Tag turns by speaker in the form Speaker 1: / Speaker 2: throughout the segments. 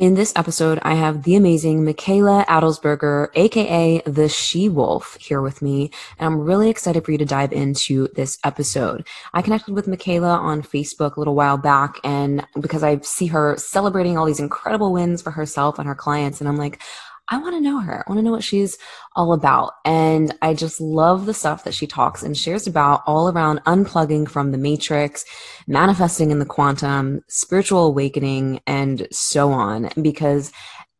Speaker 1: In this episode, I have the amazing Michaela Adelsberger, aka the She Wolf, here with me, and I'm really excited for you to dive into this episode. I connected with Michaela on Facebook a little while back, and because I see her celebrating all these incredible wins for herself and her clients, and I'm like, I want to know her. I want to know what she's all about. And I just love the stuff that she talks and shares about all around unplugging from the matrix, manifesting in the quantum, spiritual awakening, and so on. Because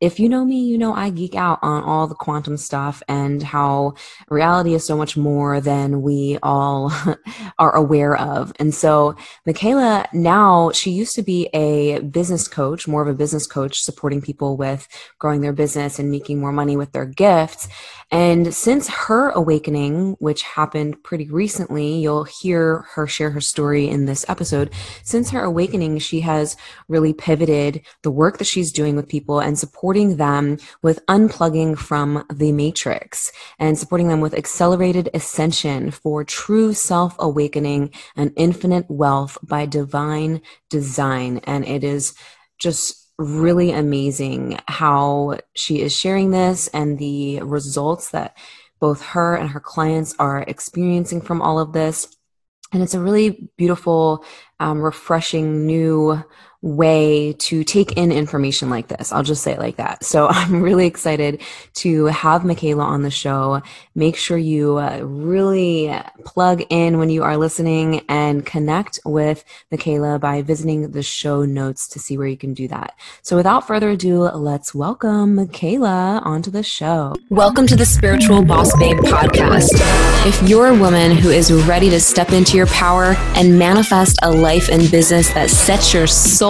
Speaker 1: if you know me, you know I geek out on all the quantum stuff and how reality is so much more than we all are aware of. And so, Michaela, now she used to be a business coach, more of a business coach, supporting people with growing their business and making more money with their gifts. And since her awakening, which happened pretty recently, you'll hear her share her story in this episode. Since her awakening, she has really pivoted the work that she's doing with people and supporting them with unplugging from the matrix and supporting them with accelerated ascension for true self awakening and infinite wealth by divine design. And it is just really amazing how she is sharing this and the results that both her and her clients are experiencing from all of this. And it's a really beautiful, um, refreshing new way to take in information like this. I'll just say it like that. So I'm really excited to have Michaela on the show. Make sure you uh, really plug in when you are listening and connect with Michaela by visiting the show notes to see where you can do that. So without further ado, let's welcome Michaela onto the show. Welcome to the Spiritual Boss Babe podcast. If you're a woman who is ready to step into your power and manifest a life and business that sets your soul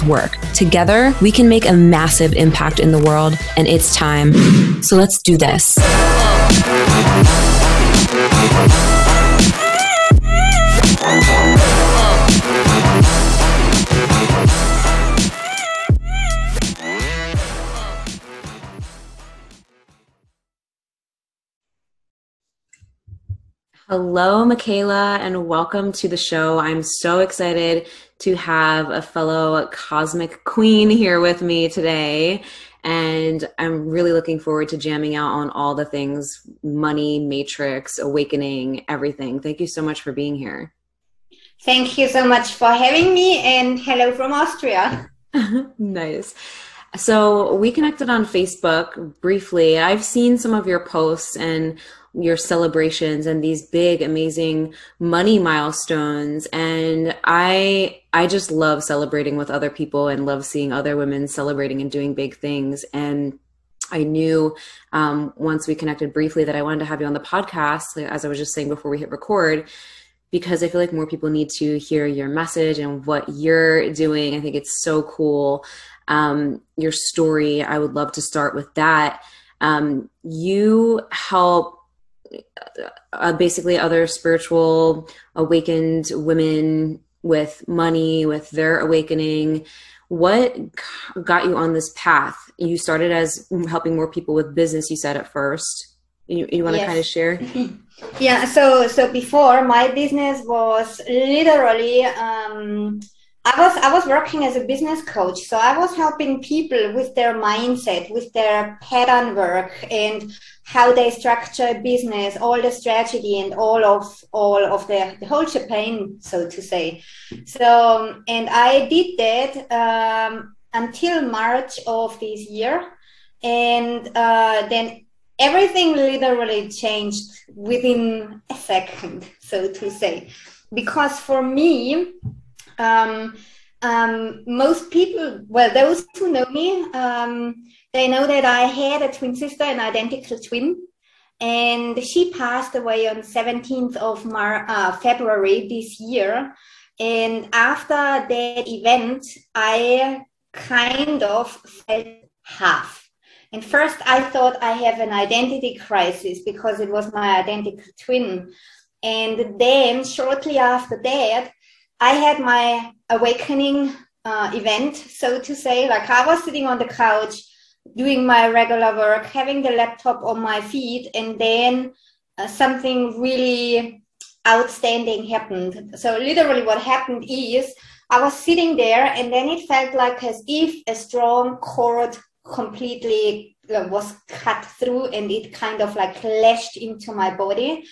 Speaker 1: work. Together, we can make a massive impact in the world, and it's time. So let's do this. Hello, Michaela, and welcome to the show. I'm so excited to have a fellow cosmic queen here with me today. And I'm really looking forward to jamming out on all the things money, matrix, awakening, everything. Thank you so much for being here.
Speaker 2: Thank you so much for having me, and hello from Austria.
Speaker 1: nice. So, we connected on Facebook briefly. I've seen some of your posts and your celebrations and these big amazing money milestones and i i just love celebrating with other people and love seeing other women celebrating and doing big things and I knew um, once we connected briefly that I wanted to have you on the podcast, as I was just saying before we hit record, because I feel like more people need to hear your message and what you're doing. I think it's so cool. Um, your story, I would love to start with that. Um, you help uh, basically other spiritual awakened women with money, with their awakening. What got you on this path? You started as helping more people with business. You said at first. You, you want to yes. kind of share?
Speaker 2: yeah. So so before my business was literally. Um, I was I was working as a business coach, so I was helping people with their mindset, with their pattern work, and how they structure business, all the strategy and all of all of the, the whole champagne, so to say. So and I did that um, until March of this year, and uh, then everything literally changed within a second, so to say, because for me. Um, um, most people, well, those who know me, um, they know that I had a twin sister, an identical twin, and she passed away on 17th of Mar- uh, February this year. And after that event, I kind of felt half. And first, I thought I have an identity crisis because it was my identical twin. And then, shortly after that, I had my awakening uh, event, so to say. Like I was sitting on the couch doing my regular work, having the laptop on my feet, and then uh, something really outstanding happened. So, literally, what happened is I was sitting there, and then it felt like as if a strong cord completely uh, was cut through and it kind of like lashed into my body.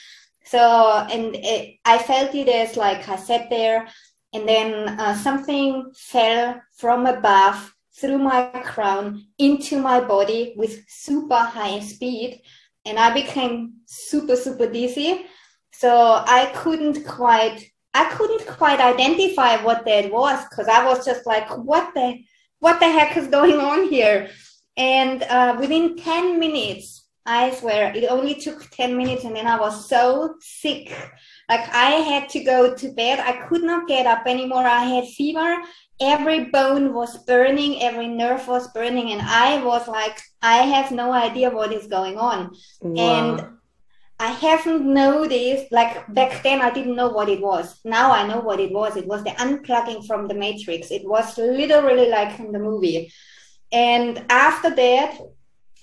Speaker 2: So, and it, I felt it as like I sat there. And then uh, something fell from above through my crown into my body with super high speed. And i became super super dizzy. So i couldn't quite i couldn't quite identify what that was because i was just like what the what the heck is going on here? And uh, within 10 minutes i swear it only took 10 minutes and then i was so sick like I had to go to bed. I could not get up anymore. I had fever. Every bone was burning, every nerve was burning, and I was like, I have no idea what is going on. Wow. And I haven't noticed, like back then, I didn't know what it was. Now I know what it was. It was the unplugging from the matrix. It was literally like in the movie. And after that,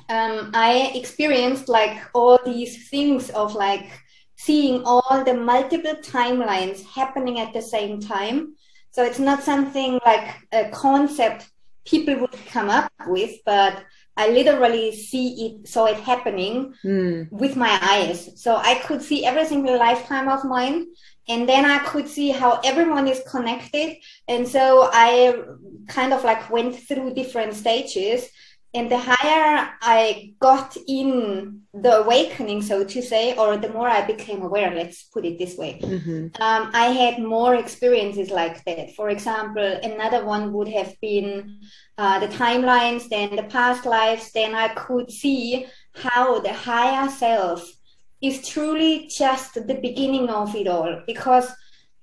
Speaker 2: um, I experienced like all these things of like seeing all the multiple timelines happening at the same time. So it's not something like a concept people would come up with, but I literally see it, saw it happening mm. with my eyes. So I could see every single lifetime of mine. And then I could see how everyone is connected. And so I kind of like went through different stages and the higher I got in the awakening, so to say, or the more I became aware, let's put it this way, mm-hmm. um, I had more experiences like that. For example, another one would have been uh, the timelines, then the past lives, then I could see how the higher self is truly just the beginning of it all because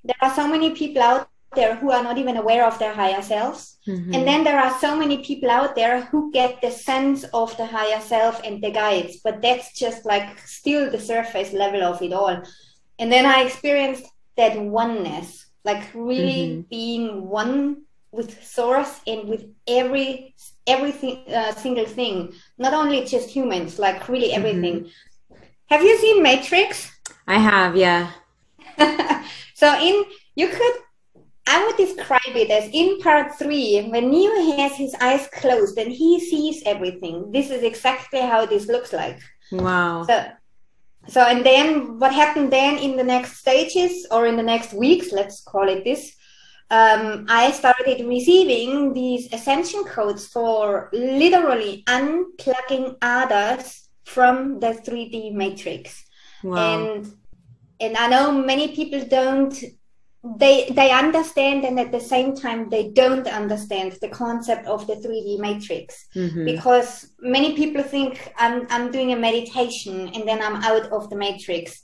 Speaker 2: there are so many people out there who are not even aware of their higher selves. Mm-hmm. And then there are so many people out there who get the sense of the higher self and the guides, but that's just like still the surface level of it all. And then I experienced that oneness, like really mm-hmm. being one with source and with every everything uh, single thing, not only just humans, like really mm-hmm. everything. Mm-hmm. Have you seen Matrix?
Speaker 1: I have, yeah.
Speaker 2: so in you could I would describe it as in part three, when Neo has his eyes closed and he sees everything. This is exactly how this looks like.
Speaker 1: Wow.
Speaker 2: So, so and then what happened then in the next stages or in the next weeks, let's call it this, um, I started receiving these ascension codes for literally unplugging others from the 3D matrix. Wow. And and I know many people don't they they understand and at the same time they don't understand the concept of the 3d matrix. Mm-hmm. because many people think I'm, I'm doing a meditation and then i'm out of the matrix.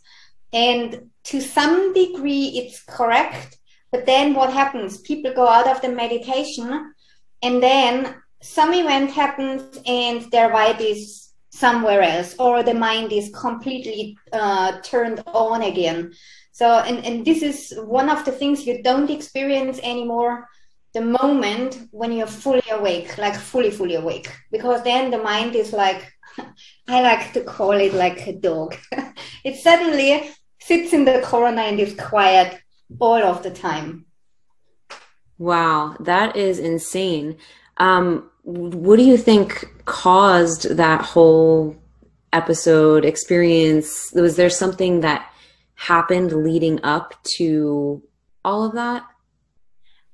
Speaker 2: And to some degree it's correct but then what happens? People go out of the meditation and then some event happens and their vibe is somewhere else or the mind is completely uh, turned on again so, and, and this is one of the things you don't experience anymore the moment when you're fully awake, like fully, fully awake, because then the mind is like, I like to call it like a dog. it suddenly sits in the corner and is quiet all of the time.
Speaker 1: Wow, that is insane. Um, what do you think caused that whole episode experience? Was there something that happened leading up to all of that?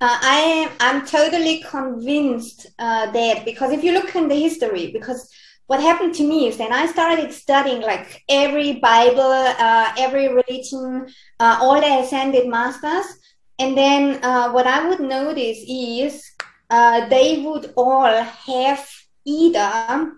Speaker 2: Uh, I I'm totally convinced uh, that because if you look in the history, because what happened to me is then I started studying like every Bible, uh, every religion, uh, all the ascended masters, and then uh, what I would notice is uh, they would all have either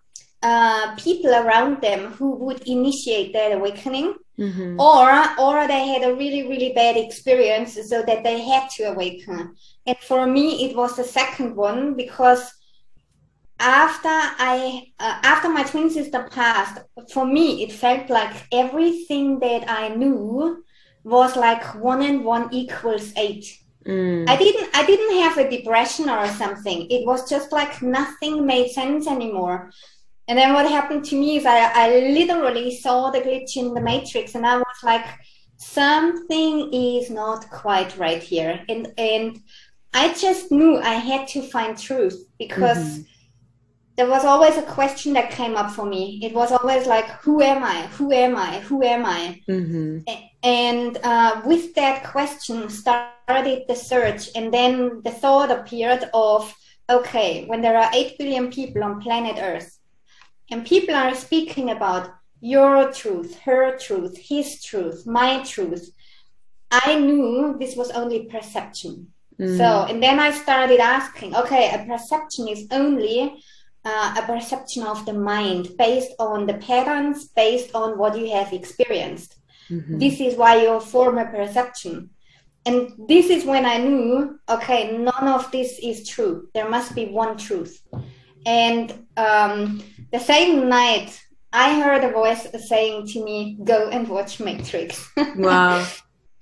Speaker 2: people around them who would initiate that awakening Mm-hmm. Or, or they had a really, really bad experience so that they had to awaken. And for me, it was the second one because after I uh, after my twin sister passed, for me it felt like everything that I knew was like one and one equals eight. Mm. I didn't I didn't have a depression or something. It was just like nothing made sense anymore. And then what happened to me is I, I literally saw the glitch in the matrix and I was like, something is not quite right here. And and I just knew I had to find truth because mm-hmm. there was always a question that came up for me. It was always like, who am I? Who am I? Who am I? Mm-hmm. And uh, with that question started the search. And then the thought appeared of, okay, when there are 8 billion people on planet Earth, and people are speaking about your truth, her truth, his truth, my truth. I knew this was only perception. Mm. So, and then I started asking, okay, a perception is only uh, a perception of the mind based on the patterns, based on what you have experienced. Mm-hmm. This is why you form a perception. And this is when I knew, okay, none of this is true. There must be one truth. And um, the same night, I heard a voice saying to me, "Go and watch Matrix."
Speaker 1: Wow.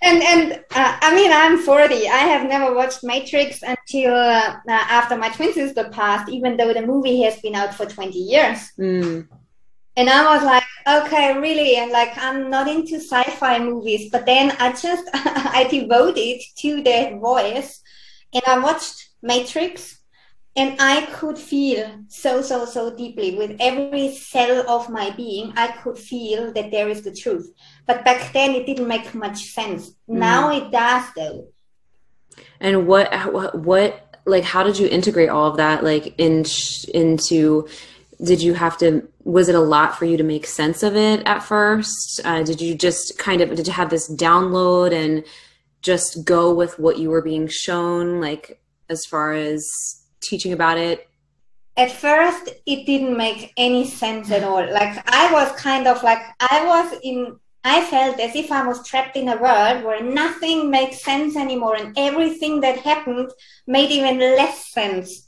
Speaker 2: and and uh, I mean, I'm 40. I have never watched Matrix until uh, after my twin sister passed, even though the movie has been out for 20 years. Mm. And I was like, okay, really? And like, I'm not into sci-fi movies, but then I just I devoted to that voice, and I watched Matrix and I could feel so, so, so deeply with every cell of my being, I could feel that there is the truth. But back then it didn't make much sense. Mm. Now it does though.
Speaker 1: And what, what, like, how did you integrate all of that, like, in, into, did you have to, was it a lot for you to make sense of it at first? Uh, did you just kind of, did you have this download and just go with what you were being shown, like, as far as teaching about it?
Speaker 2: At first, it didn't make any sense at all. Like I was kind of like I was in. I felt as if I was trapped in a world where nothing makes sense anymore, and everything that happened made even less sense.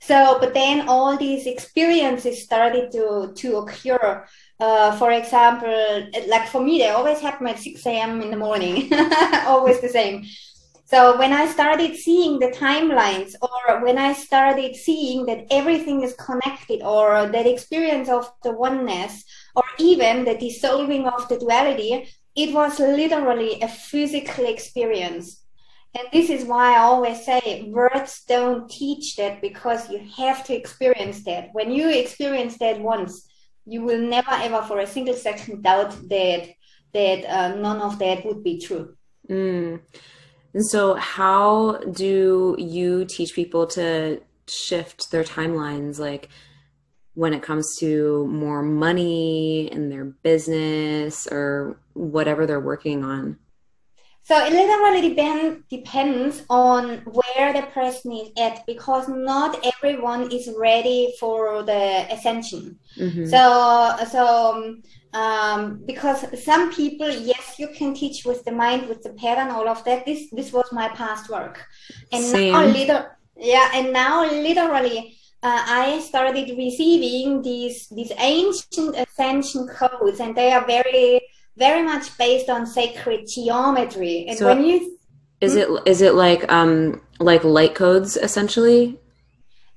Speaker 2: So, but then all these experiences started to to occur. Uh, for example, like for me, they always happen at 6 a.m. in the morning, always the same. So when I started seeing the timelines, or when I started seeing that everything is connected, or that experience of the oneness, or even the dissolving of the duality, it was literally a physical experience. And this is why I always say words don't teach that because you have to experience that. When you experience that once, you will never ever for a single second doubt that that uh, none of that would be true.
Speaker 1: Mm. And so, how do you teach people to shift their timelines? Like, when it comes to more money in their business or whatever they're working on?
Speaker 2: So it literally depend, depends on where the person is at because not everyone is ready for the ascension. Mm-hmm. So so um, because some people, yes, you can teach with the mind, with the pattern, all of that. This this was my past work, and Same. now little yeah, and now literally. Uh, I started receiving these these ancient ascension codes, and they are very very much based on sacred geometry. And so when you
Speaker 1: is hmm? it is it like um like light codes essentially?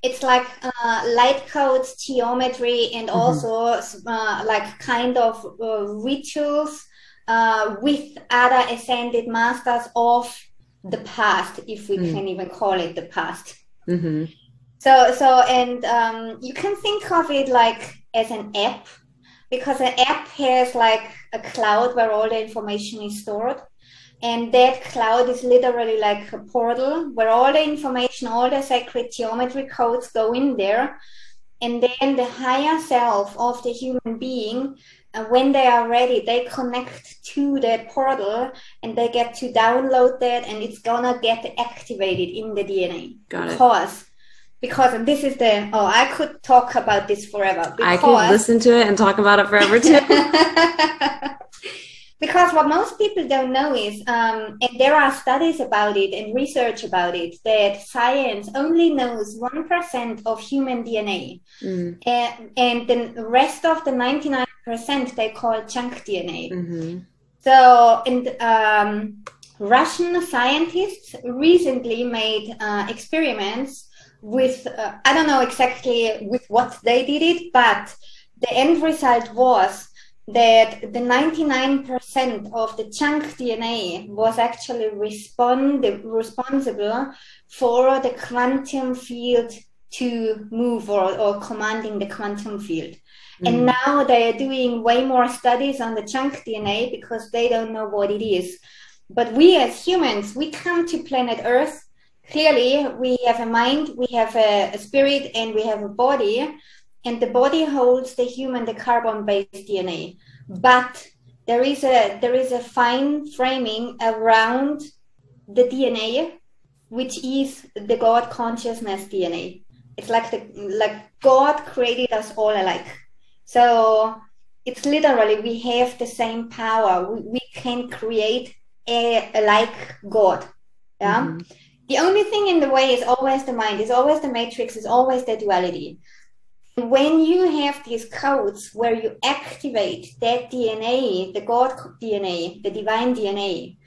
Speaker 2: It's like uh, light codes, geometry, and mm-hmm. also uh, like kind of uh, rituals uh, with other ascended masters of the past, if we mm. can even call it the past. Mm-hmm. So, so, and um, you can think of it like as an app because an app has like a cloud where all the information is stored. And that cloud is literally like a portal where all the information, all the sacred geometry codes go in there. And then the higher self of the human being, uh, when they are ready, they connect to that portal and they get to download that and it's gonna get activated in the DNA.
Speaker 1: Got
Speaker 2: because because and this is the oh i could talk about this forever
Speaker 1: i could listen to it and talk about it forever too
Speaker 2: because what most people don't know is, um, and there are studies about it and research about it, that science only knows 1% of human DNA. Mm. And, and the rest of the 99% they call junk DNA. Mm-hmm. So, and um, Russian scientists recently made uh, experiments with, uh, I don't know exactly with what they did it, but the end result was that the 99% of the chunk DNA was actually respond, responsible for the quantum field to move or, or commanding the quantum field. Mm. And now they are doing way more studies on the chunk DNA because they don't know what it is. But we as humans, we come to planet Earth. Clearly, we have a mind, we have a, a spirit, and we have a body and the body holds the human the carbon based dna but there is a there is a fine framing around the dna which is the god consciousness dna it's like the like god created us all alike. So it's literally we have the same power. We, we can create a, a like god yeah? Mm-hmm. the only thing in the way is always the mind is always the matrix is always the duality when you have these codes where you activate that DNA, the God DNA, the divine DNA,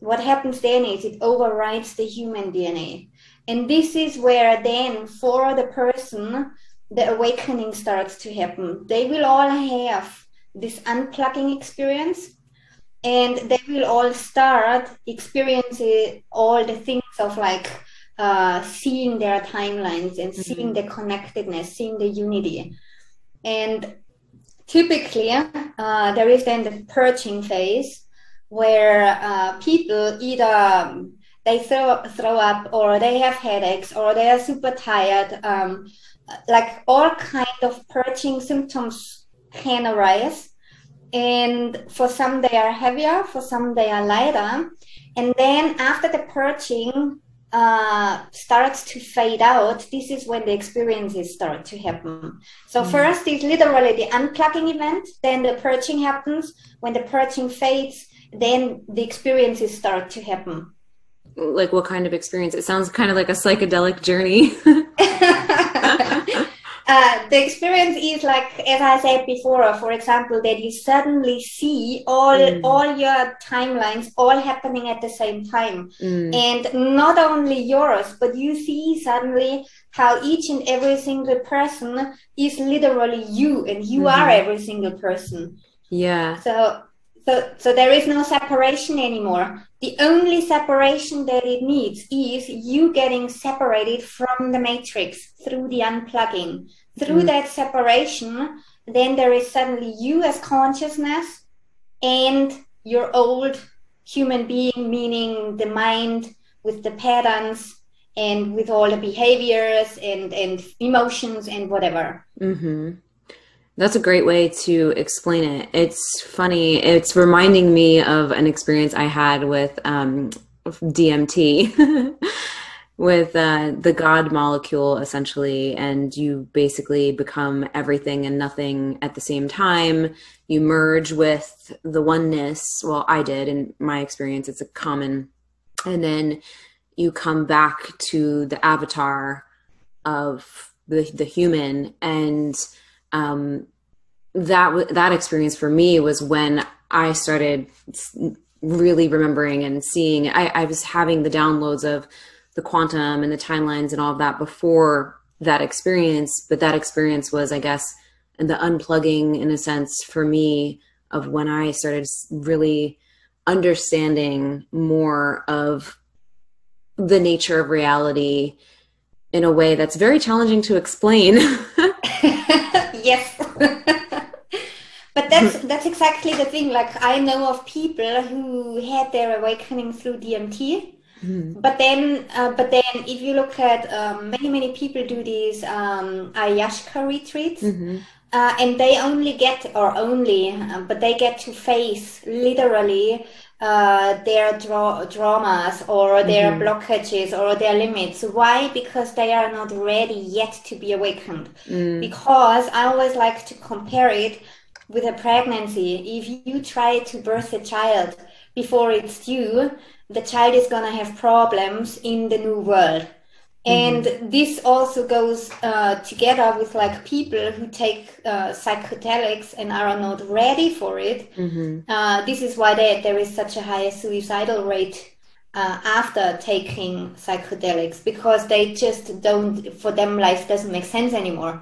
Speaker 2: what happens then is it overrides the human DNA. And this is where then for the person, the awakening starts to happen. They will all have this unplugging experience and they will all start experiencing all the things of like uh, seeing their timelines and mm-hmm. seeing the connectedness, seeing the unity. And typically, uh, there is then the purging phase where uh, people either um, they throw, throw up or they have headaches or they are super tired. Um, like all kind of purging symptoms can arise. And for some, they are heavier, for some, they are lighter. And then after the purging, uh, starts to fade out, this is when the experiences start to happen. So mm. first is literally the unplugging event, then the purging happens. When the purging fades, then the experiences start to happen.
Speaker 1: Like what kind of experience? It sounds kind of like a psychedelic journey.
Speaker 2: Uh, the experience is like as i said before for example that you suddenly see all mm. all your timelines all happening at the same time mm. and not only yours but you see suddenly how each and every single person is literally you and you mm-hmm. are every single person
Speaker 1: yeah
Speaker 2: so so, so there is no separation anymore. The only separation that it needs is you getting separated from the matrix through the unplugging. Through mm. that separation, then there is suddenly you as consciousness and your old human being, meaning the mind with the patterns and with all the behaviors and, and emotions and whatever.
Speaker 1: Mm-hmm. That's a great way to explain it. It's funny. It's reminding me of an experience I had with um, DMT, with uh, the God molecule, essentially. And you basically become everything and nothing at the same time. You merge with the oneness. Well, I did in my experience. It's a common. And then you come back to the avatar of the, the human and um, that that experience for me was when I started really remembering and seeing. I, I was having the downloads of the quantum and the timelines and all of that before that experience, but that experience was, I guess, the unplugging in a sense for me of when I started really understanding more of the nature of reality in a way that's very challenging to explain.
Speaker 2: but that's that's exactly the thing. Like I know of people who had their awakening through DMT. Mm-hmm. But then, uh, but then, if you look at um, many many people do these um, ayahuasca retreats, mm-hmm. uh, and they only get or only, uh, but they get to face literally uh, their dra- dramas or their mm-hmm. blockages or their limits. Why? Because they are not ready yet to be awakened. Mm. Because I always like to compare it with a pregnancy. If you try to birth a child before it's due, the child is going to have problems in the new world. And mm-hmm. this also goes uh, together with like people who take uh, psychedelics and are not ready for it. Mm-hmm. Uh, this is why they, there is such a high suicidal rate uh, after taking psychedelics because they just don't, for them, life doesn't make sense anymore.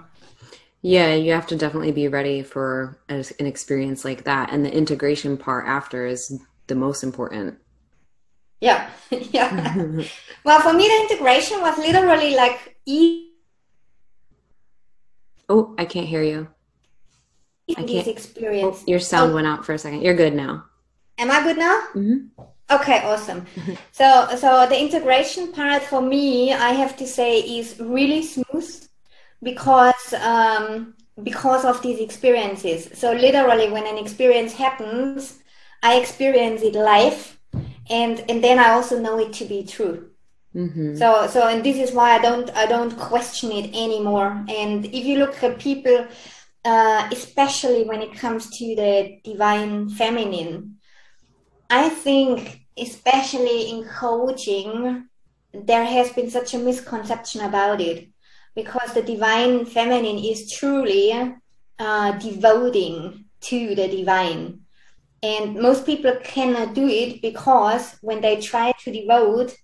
Speaker 1: Yeah, you have to definitely be ready for an experience like that. And the integration part after is the most important.
Speaker 2: Yeah, yeah. well, for me, the integration was literally like e.
Speaker 1: Oh, I can't hear you.
Speaker 2: I can't. experience.
Speaker 1: Oh, your sound oh. went out for a second. You're good now.
Speaker 2: Am I good now? Mm-hmm. Okay, awesome. so, so the integration part for me, I have to say, is really smooth because um, because of these experiences. So, literally, when an experience happens, I experience it live and and then I also know it to be true. Mm-hmm. So so and this is why I don't I don't question it anymore. And if you look at people, uh, especially when it comes to the divine feminine, I think especially in coaching, there has been such a misconception about it because the divine feminine is truly uh, devoting to the divine and most people cannot do it because when they try to devote,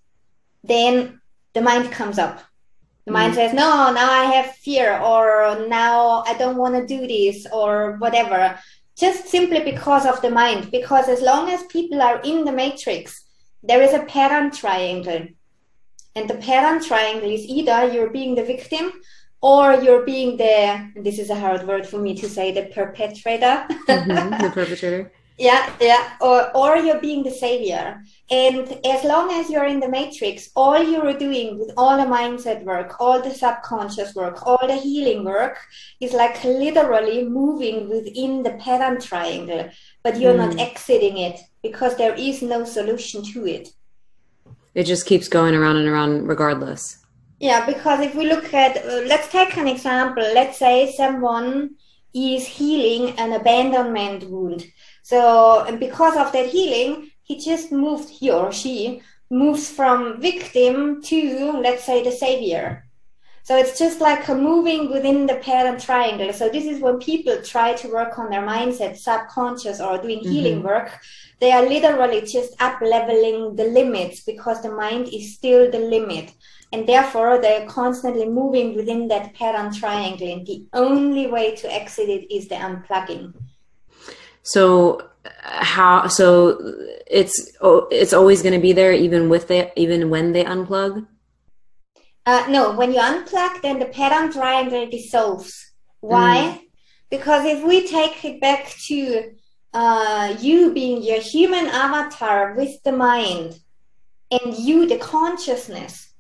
Speaker 2: then the mind comes up. The mm. mind says, no, now I have fear, or now I don't want to do this, or whatever. Just simply because of the mind. Because as long as people are in the matrix, there is a pattern triangle. And the pattern triangle is either you're being the victim or you're being the, this is a hard word for me to say, the perpetrator.
Speaker 1: mm-hmm, the perpetrator
Speaker 2: yeah yeah. Or or you're being the savior. And as long as you're in the matrix all you're doing with all the mindset work all the subconscious work all the healing work is like literally moving within the pattern triangle but you're mm. not exiting it because there is no solution to it.
Speaker 1: It just keeps going around and around regardless.
Speaker 2: Yeah because if we look at uh, let's take an example. Let's say someone is healing an abandonment wound so, and because of that healing, he just moved, he or she moves from victim to, let's say, the savior. So it's just like a moving within the pattern triangle. So this is when people try to work on their mindset, subconscious, or doing mm-hmm. healing work. They are literally just up leveling the limits because the mind is still the limit. And therefore, they're constantly moving within that pattern triangle. And the only way to exit it is the unplugging.
Speaker 1: So how so it's oh, it's always going to be there even with the even when they unplug.
Speaker 2: Uh, no, when you unplug, then the pattern triangle dissolves. Why? Mm. Because if we take it back to uh, you being your human avatar with the mind, and you, the consciousness,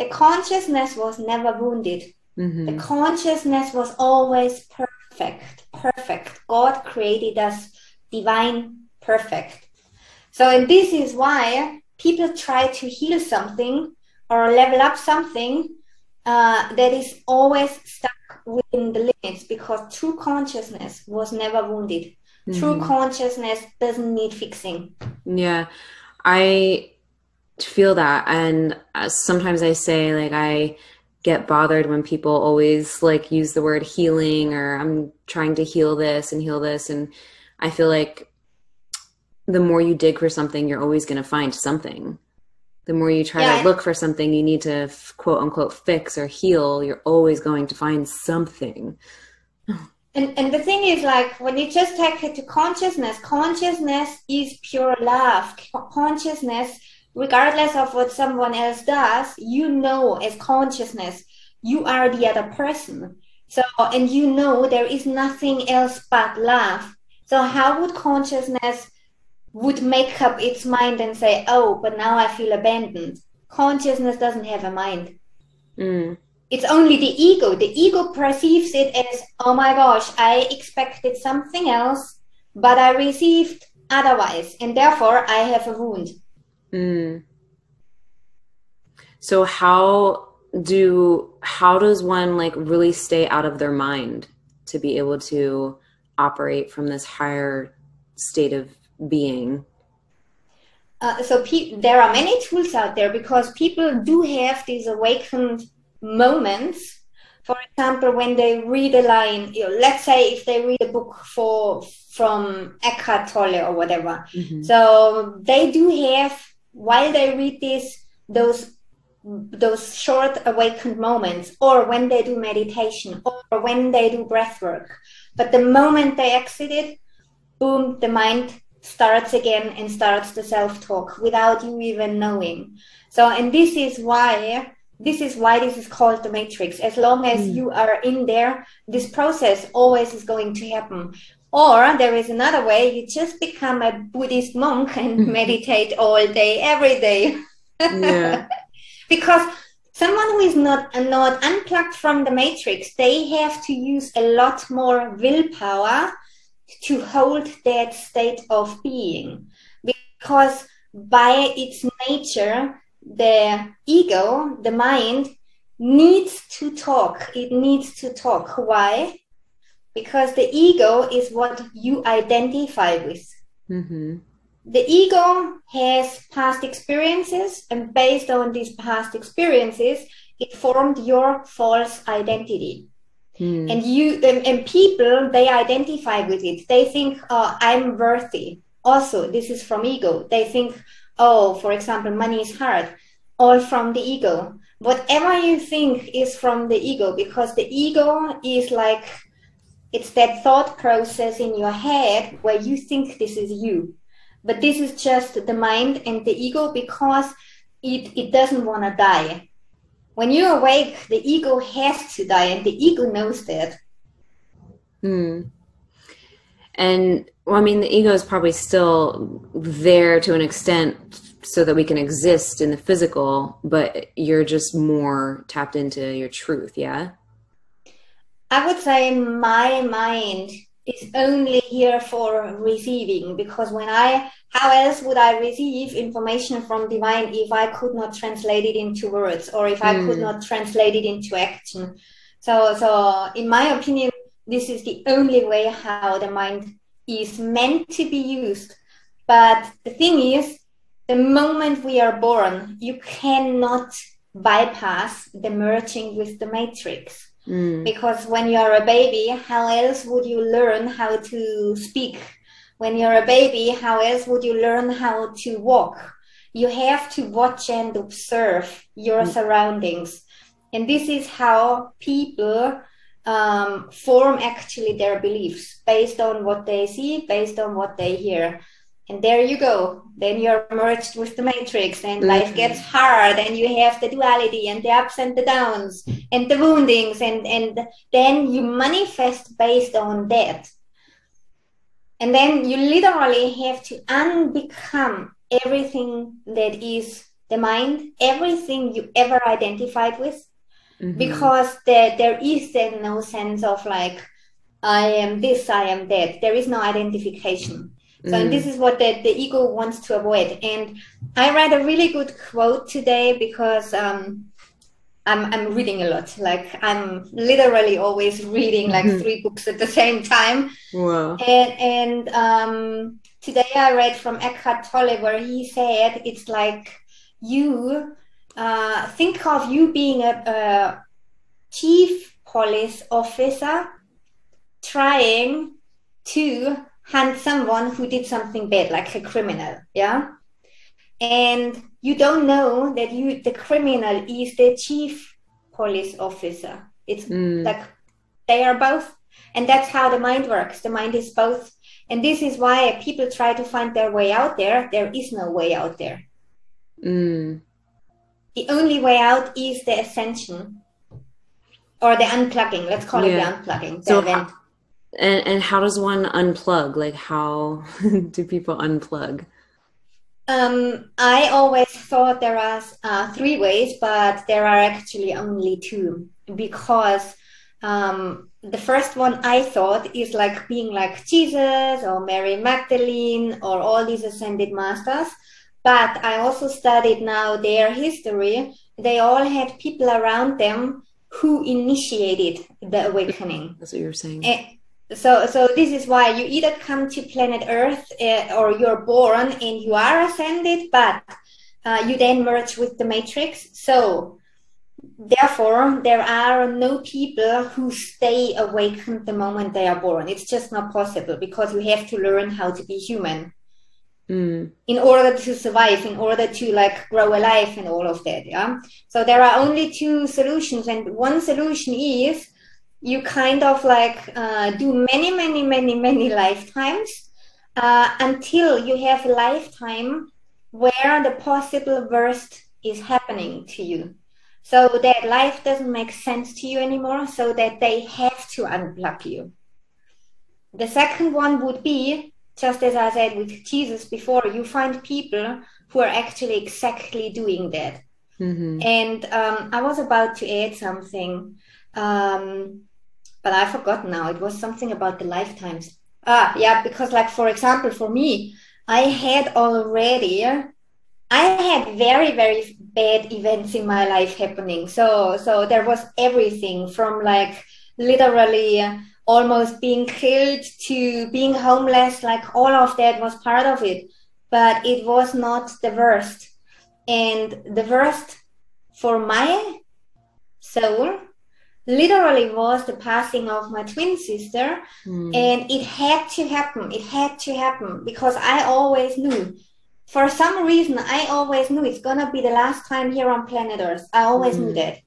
Speaker 2: the consciousness was never wounded. Mm-hmm. The consciousness was always perfect perfect. God created us divine, perfect. So, and this is why people try to heal something or level up something uh, that is always stuck within the limits because true consciousness was never wounded. Mm-hmm. True consciousness doesn't need fixing.
Speaker 1: Yeah, I feel that. And uh, sometimes I say, like, I get bothered when people always like use the word healing or I'm trying to heal this and heal this. And I feel like the more you dig for something, you're always going to find something. The more you try yeah. to look for something you need to quote unquote fix or heal, you're always going to find something.
Speaker 2: And, and the thing is, like, when you just take it to consciousness, consciousness is pure love. Consciousness regardless of what someone else does, you know as consciousness, you are the other person. So, and you know there is nothing else but love. So how would consciousness would make up its mind and say, oh, but now I feel abandoned? Consciousness doesn't have a mind. Mm. It's only the ego. The ego perceives it as, oh my gosh, I expected something else, but I received otherwise, and therefore I have a wound. Mm.
Speaker 1: So how do how does one like really stay out of their mind to be able to operate from this higher state of being?
Speaker 2: Uh, so pe- there are many tools out there because people do have these awakened moments. For example, when they read a line, you know, let's say if they read a book for from Eckhart Tolle or whatever, mm-hmm. so they do have while they read this those those short awakened moments, or when they do meditation, or when they do breath work. But the moment they exit it, boom, the mind starts again and starts the self talk without you even knowing. So, and this is why this is why this is called the matrix. As long as mm. you are in there, this process always is going to happen. Or there is another way, you just become a Buddhist monk and mm-hmm. meditate all day, every day. Yeah. because someone who is not not unplugged from the matrix, they have to use a lot more willpower to hold that state of being. Because by its nature, the ego, the mind, needs to talk. It needs to talk. Why? Because the ego is what you identify with. Mm-hmm. The ego has past experiences, and based on these past experiences, it formed your false identity. Mm. And you and, and, people they identify with it. They think, "Oh, I'm worthy." Also, this is from ego. They think, "Oh, for example, money is hard." all from the ego. Whatever you think is from the ego because the ego is like it's that thought process in your head where you think this is you. But this is just the mind and the ego because it, it doesn't want to die. When you're awake, the ego has to die, and the ego knows that.
Speaker 1: Hmm. And well, I mean, the ego is probably still there to an extent so that we can exist in the physical, but you're just more tapped into your truth, yeah?
Speaker 2: I would say my mind is only here for receiving because when I, how else would I receive information from divine if I could not translate it into words or if I mm. could hmm. not translate it into action? So, so in my opinion, this is the only way how the mind is meant to be used. But the thing is, the moment we are born, you cannot bypass the merging with the matrix. Mm. Because when you're a baby, how else would you learn how to speak? When you're a baby, how else would you learn how to walk? You have to watch and observe your mm. surroundings. And this is how people um, form actually their beliefs based on what they see, based on what they hear and there you go then you're merged with the matrix and mm-hmm. life gets hard and you have the duality and the ups and the downs and the woundings and and then you manifest based on that and then you literally have to unbecome everything that is the mind everything you ever identified with mm-hmm. because there, there is then no sense of like i am this i am that there is no identification so mm. this is what the, the ego wants to avoid. And I read a really good quote today because um, I'm, I'm reading a lot. Like I'm literally always reading like mm-hmm. three books at the same time. Wow. And, and um, today I read from Eckhart Tolle where he said it's like you uh, think of you being a, a chief police officer trying to hunt someone who did something bad, like a criminal, yeah? And you don't know that you the criminal is the chief police officer. It's mm. like they are both. And that's how the mind works. The mind is both. And this is why people try to find their way out there. There is no way out there. Mm. The only way out is the ascension or the unplugging. Let's call yeah. it the unplugging.
Speaker 1: So, the and and how does one unplug like how do people unplug
Speaker 2: um, I always thought there are uh, three ways, but there are actually only two because um, the first one I thought is like being like Jesus or Mary Magdalene or all these ascended masters. But I also studied now their history. They all had people around them who initiated the awakening.
Speaker 1: That's what you're saying.
Speaker 2: And, so so this is why you either come to planet earth uh, or you're born and you are ascended but uh, you then merge with the matrix. So therefore there are no people who stay awakened the moment they are born. It's just not possible because you have to learn how to be human. Mm. in order to survive in order to like grow alive and all of that yeah? So there are only two solutions and one solution is you kind of like uh, do many many many many lifetimes uh, until you have a lifetime where the possible worst is happening to you. So that life doesn't make sense to you anymore so that they have to unplug you. The second one would be just as i said with jesus before you find people who are actually exactly doing that. Mm-hmm. and um, i was about to add something. Um, but i forgot now it was something about the lifetimes ah yeah because like for example for me i had already I had very, very bad events in my life happening. So, so there was everything from like literally almost being killed to being homeless. Like all of that was part of it, but it was not the worst. And the worst for my soul literally was the passing of my twin sister. Mm. And it had to happen. It had to happen because I always knew for some reason, I always knew it's gonna be the last time here on planet Earth. I always mm. knew that.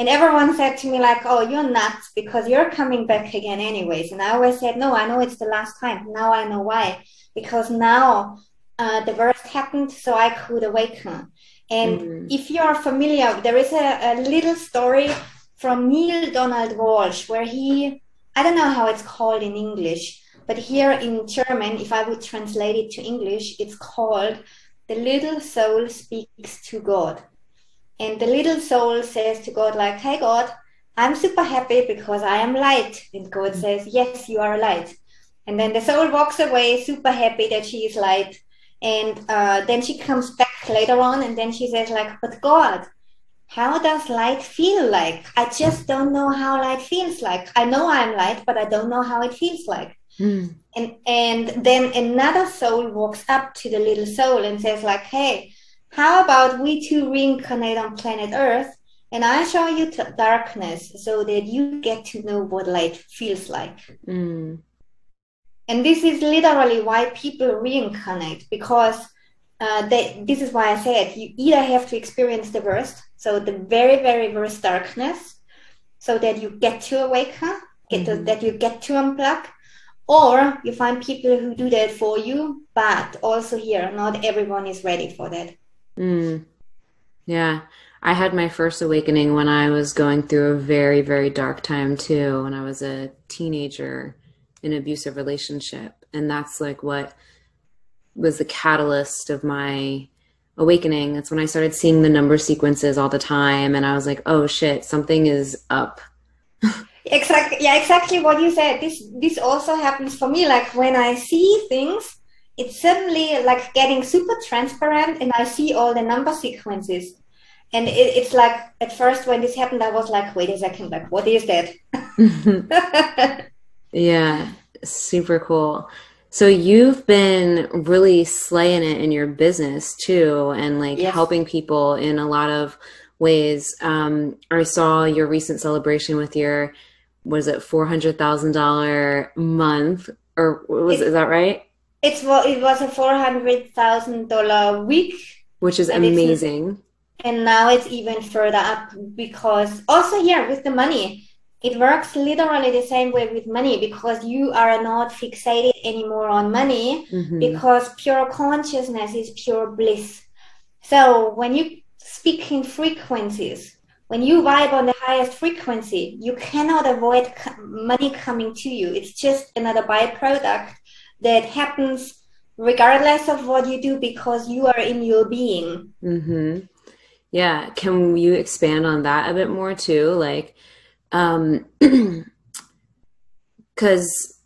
Speaker 2: And everyone said to me like, "Oh, you're nuts because you're coming back again anyways." And I always said, "No, I know it's the last time. Now I know why. Because now uh, the worst happened, so I could awaken." And mm. if you are familiar, there is a, a little story from Neale Donald Walsch, where he, I don't know how it's called in English, but here in German, if I would translate it to English, it's called The Little Soul Speaks to God. And the little soul says to God, like, Hey, God, I'm super happy because I am light. And God mm. says, Yes, you are light. And then the soul walks away, super happy that she is light. And uh, then she comes back later on and then she says, like, But God, how does light feel like? I just don't know how light feels like. I know I'm light, but I don't know how it feels like. Mm. And and then another soul walks up to the little soul and says like, "Hey, how about we two reincarnate on planet Earth, and I show you t- darkness so that you get to know what light feels like." Mm. And this is literally why people reincarnate because uh, they, this is why I said you either have to experience the worst, so the very very worst darkness, so that you get to awaken, get mm-hmm. that you get to unplug, or you find people who do that for you but also here not everyone is ready for that.
Speaker 1: Mm. yeah. I had my first awakening when i was going through a very very dark time too when i was a teenager in an abusive relationship. And that's like what was the catalyst of my awakening. That's when i started seeing the number sequences all the time and i was like oh shit something is up.
Speaker 2: Exactly yeah exactly what you said. This this also happens for me. Like when i see things it's suddenly like getting super transparent and i see all the number sequences. And it, it's like at first when this happened i was like wait a second like what is that?
Speaker 1: Yeah super cool so you've been really slaying it in your business too and like yes. helping people in a lot of ways um, i saw your recent celebration with your was it four hundred thousand dollar month or was it, is that right?
Speaker 2: It's well, it was a four hundred thousand dollar week,
Speaker 1: which is amazing.
Speaker 2: And now it's even further up because also here with the money, it works literally the same way with money because you are not fixated anymore on money mm-hmm. because pure consciousness is pure bliss. So when you speak in frequencies, when you vibe on the highest frequency, you cannot avoid money coming to you. It's just another byproduct that happens regardless of what you do because you are in your being.
Speaker 1: Mm-hmm. Yeah. Can you expand on that a bit more too? Like, um, because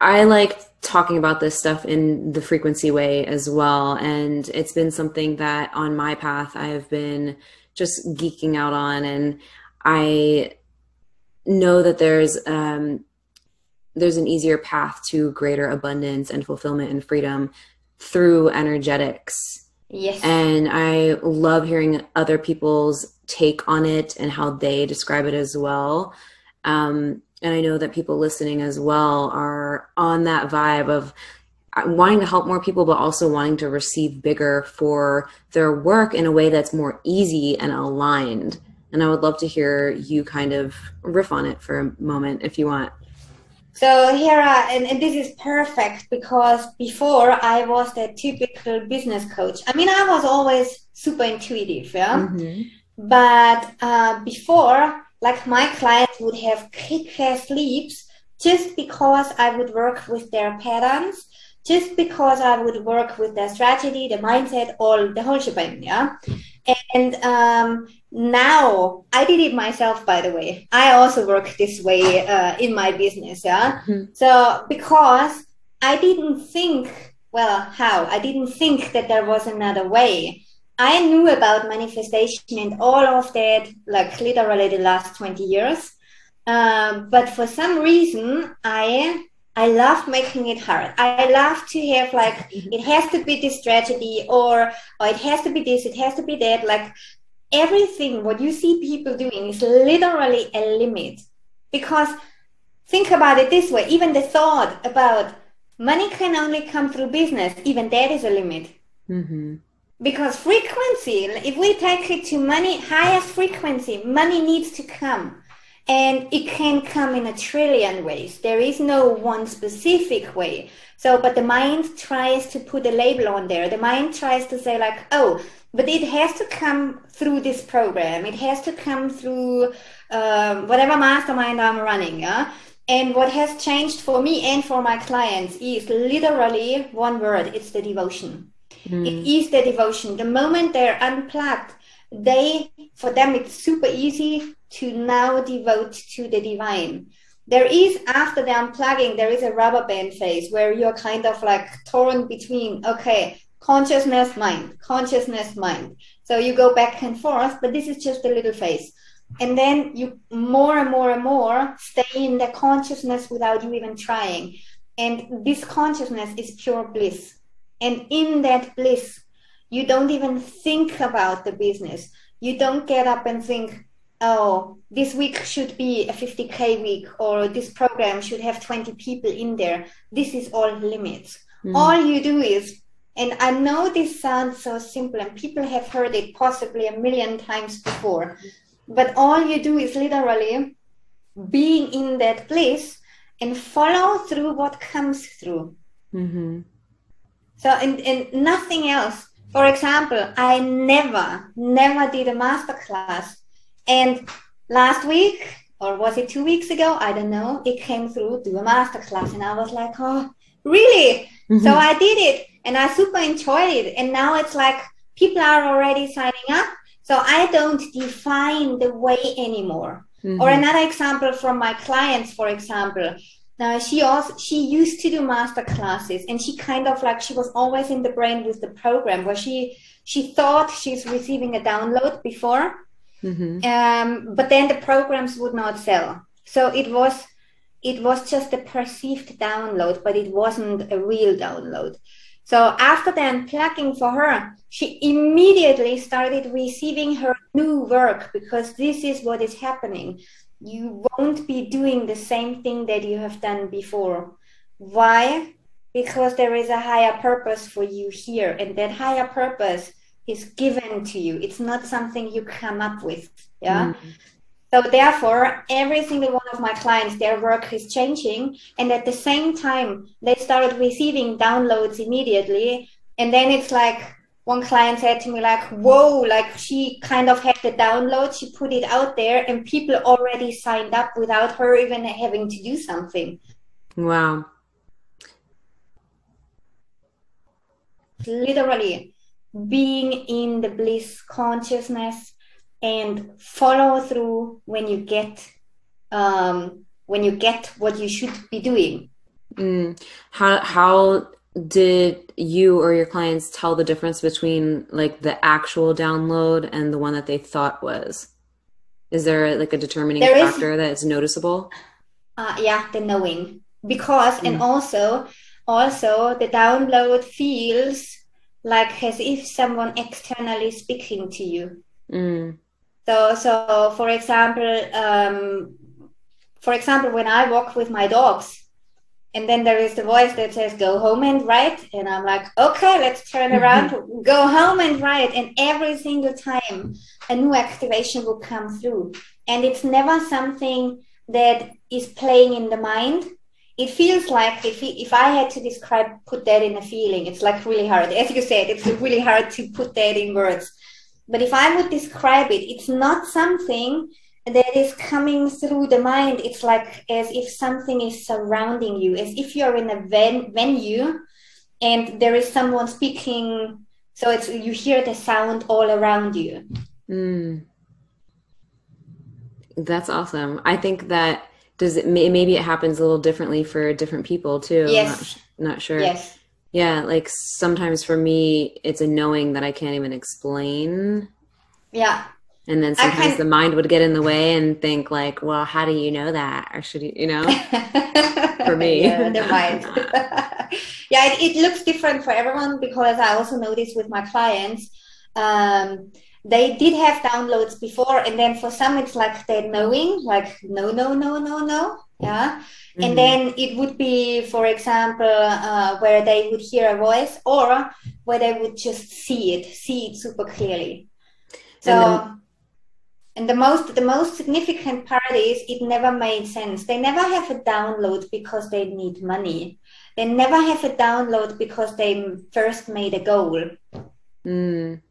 Speaker 1: I like talking about this stuff in the frequency way as well. And it's been something that on my path I have been just geeking out on. And I know that there's um, there's an easier path to greater abundance and fulfillment and freedom through energetics.
Speaker 2: Yes.
Speaker 1: And I love hearing other people's take on it and how they describe it as well. Um, and I know that people listening as well are on that vibe of uh, wanting to help more people, but also wanting to receive bigger for their work in a way that's more easy and aligned. And I would love to hear you kind of riff on it for a moment if you want.
Speaker 2: So here, I, and, and, this is perfect because before I was the typical business coach. I mean, I was always super intuitive, yeah. Mm-hmm. But uh, before, like my clients would have kick-ass leaps just because I would work with their patterns, just because I would work with their strategy, the mindset, all the whole shebang, yeah. And um, now I did it myself, by the way. I also work this way uh, in my business, yeah. Mm-hmm. So because I didn't think, well, how? I didn't think that there was another way. I knew about manifestation and all of that, like literally the last 20 years. Um, but for some reason, I I love making it hard. I love to have like it has to be this strategy or or it has to be this, it has to be that. Like everything what you see people doing is literally a limit. Because think about it this way, even the thought about money can only come through business, even that is a limit. Mm-hmm because frequency if we take it to money highest frequency money needs to come and it can come in a trillion ways. There is no one specific way. So but the mind tries to put a label on there. The mind tries to say like oh but it has to come through this program. It has to come through um, whatever mastermind i'm running yeah? And what has changed for me and for my clients is literally one word. It's the devotion. Mm. It is the devotion. The moment they're unplugged, they, for them, it's super easy to now devote to the divine. There is, after the unplugging, there is a rubber band phase where you're kind of like torn between, okay, consciousness, mind, consciousness, mind. So you go back and forth, but this is just a little phase. And then you more and more and more stay in the consciousness without you even trying. And this consciousness is pure bliss. And in that bliss, you don't even think about the business. You don't get up and think, oh, this week should be a 50K week or this program should have 20 people in there. This is all limits. Mm. All you do is, and I know this sounds so simple and people have heard it possibly a million times before, but all you do is literally being in that place and follow through what comes through. Mm-hmm. So, and, and nothing else. For example, I never, never did a master class. And last week, or was it two weeks ago? I don't know. It came through to do a master class, and I was like, oh, really? Mm-hmm. So I did it, and I super enjoyed it. And now it's like people are already signing up. So I don't define the way anymore. Mm-hmm. Or another example from my clients, for example, now she also she used to do master classes and she kind of like she was always in the brain with the program where she she thought she's receiving a download before mm-hmm. um, but then the programs would not sell. So it was it was just a perceived download but it wasn't a real download. So after the unplugging for her she immediately started receiving her new work because this is what is happening you won't be doing the same thing that you have done before. Why? Because there is a higher purpose for you here, and that higher purpose is given to you. It's not something you come up with. Yeah. Mm-hmm. So therefore, every single one of my clients, their work is changing, and at the same time, they started receiving downloads immediately, and then it's like one client said to me like whoa like she kind of had the download she put it out there and people already signed up without her even having to do something.
Speaker 1: Wow.
Speaker 2: Literally being in the bliss consciousness and follow through when you get um, when you get what you should be doing.
Speaker 1: Mm. how how did you or your clients tell the difference between like the actual download and the one that they thought was is there like a determining there factor is, that is noticeable
Speaker 2: uh, yeah the knowing because mm. and also also the download feels like as if someone externally speaking to you mm. so so for example um, for example when i walk with my dogs and then there is the voice that says go home and write. And i'm like okay let's turn mm-hmm. around. Go home and write. And every single time a new activation will come through. And it's never something that is playing in the mind. It feels like if, if i had to describe put that in a feeling it's like really hard. As you said it's really hard to put that in words. But if i would describe it it's not something that is coming through the mind. It's like as if something is surrounding you as if you're in a ven- venue and there is someone speaking so it's you hear the sound all around you. Mm.
Speaker 1: that's awesome. I think that does it maybe it happens a little differently for different people too.
Speaker 2: Yes.
Speaker 1: not, not sure.
Speaker 2: Yes.
Speaker 1: Yeah like sometimes for me it's a knowing that i can't even explain.
Speaker 2: Yeah
Speaker 1: and then sometimes the mind would get in the way and think like well how do you know that? Or should you you know? For me.
Speaker 2: Yeah the mind. Yeah it, it, looks different for everyone because i also notice with my clients um, they did have downloads before and then for some it's like they're knowing like no no no no no. Yeah? Mm-hmm. and then it would be for example uh, where they would hear a voice or where they would just see it see it super clearly. So and the most the most significant part is it never made sense. They never have a download because they need money. They never have a download because they first made a goal.
Speaker 1: Mm.